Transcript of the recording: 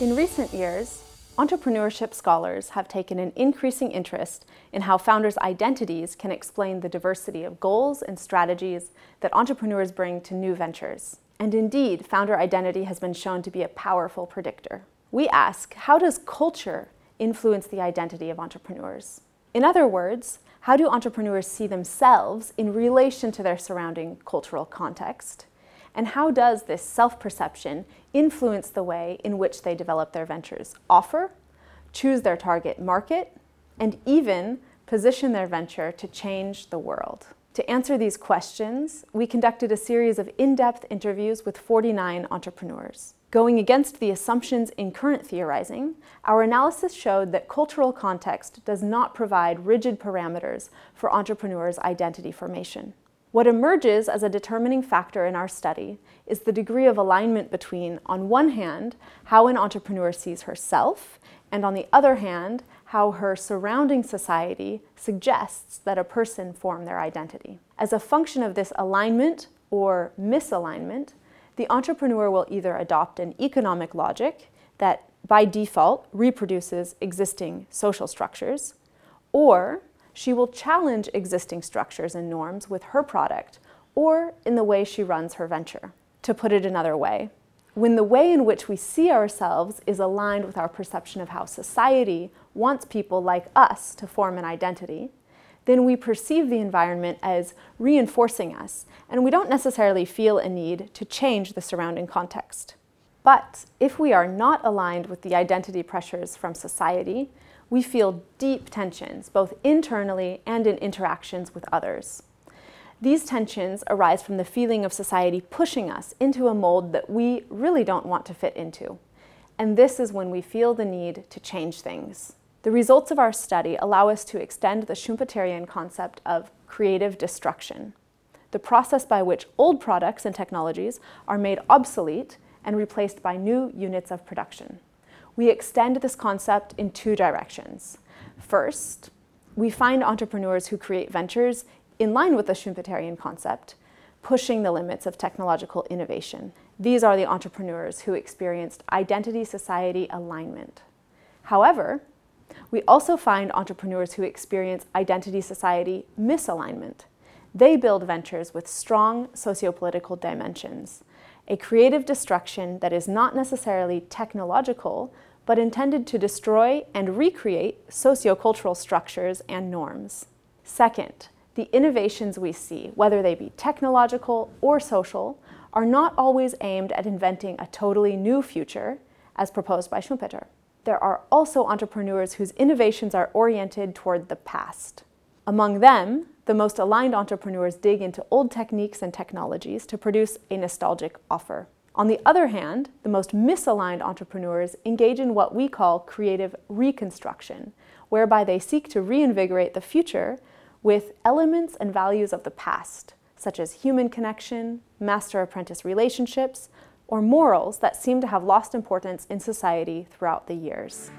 In recent years, entrepreneurship scholars have taken an increasing interest in how founders' identities can explain the diversity of goals and strategies that entrepreneurs bring to new ventures. And indeed, founder identity has been shown to be a powerful predictor. We ask how does culture influence the identity of entrepreneurs? In other words, how do entrepreneurs see themselves in relation to their surrounding cultural context? And how does this self perception influence the way in which they develop their ventures, offer, choose their target market, and even position their venture to change the world? To answer these questions, we conducted a series of in depth interviews with 49 entrepreneurs. Going against the assumptions in current theorizing, our analysis showed that cultural context does not provide rigid parameters for entrepreneurs' identity formation. What emerges as a determining factor in our study is the degree of alignment between, on one hand, how an entrepreneur sees herself, and on the other hand, how her surrounding society suggests that a person form their identity. As a function of this alignment or misalignment, the entrepreneur will either adopt an economic logic that by default reproduces existing social structures, or she will challenge existing structures and norms with her product or in the way she runs her venture. To put it another way, when the way in which we see ourselves is aligned with our perception of how society wants people like us to form an identity, then we perceive the environment as reinforcing us, and we don't necessarily feel a need to change the surrounding context. But if we are not aligned with the identity pressures from society, we feel deep tensions, both internally and in interactions with others. These tensions arise from the feeling of society pushing us into a mold that we really don't want to fit into. And this is when we feel the need to change things. The results of our study allow us to extend the Schumpeterian concept of creative destruction, the process by which old products and technologies are made obsolete and replaced by new units of production we extend this concept in two directions. First, we find entrepreneurs who create ventures in line with the Schumpeterian concept, pushing the limits of technological innovation. These are the entrepreneurs who experienced identity society alignment. However, we also find entrepreneurs who experience identity society misalignment. They build ventures with strong sociopolitical dimensions, a creative destruction that is not necessarily technological, but intended to destroy and recreate sociocultural structures and norms. Second, the innovations we see, whether they be technological or social, are not always aimed at inventing a totally new future, as proposed by Schumpeter. There are also entrepreneurs whose innovations are oriented toward the past. Among them, the most aligned entrepreneurs dig into old techniques and technologies to produce a nostalgic offer. On the other hand, the most misaligned entrepreneurs engage in what we call creative reconstruction, whereby they seek to reinvigorate the future with elements and values of the past, such as human connection, master apprentice relationships, or morals that seem to have lost importance in society throughout the years.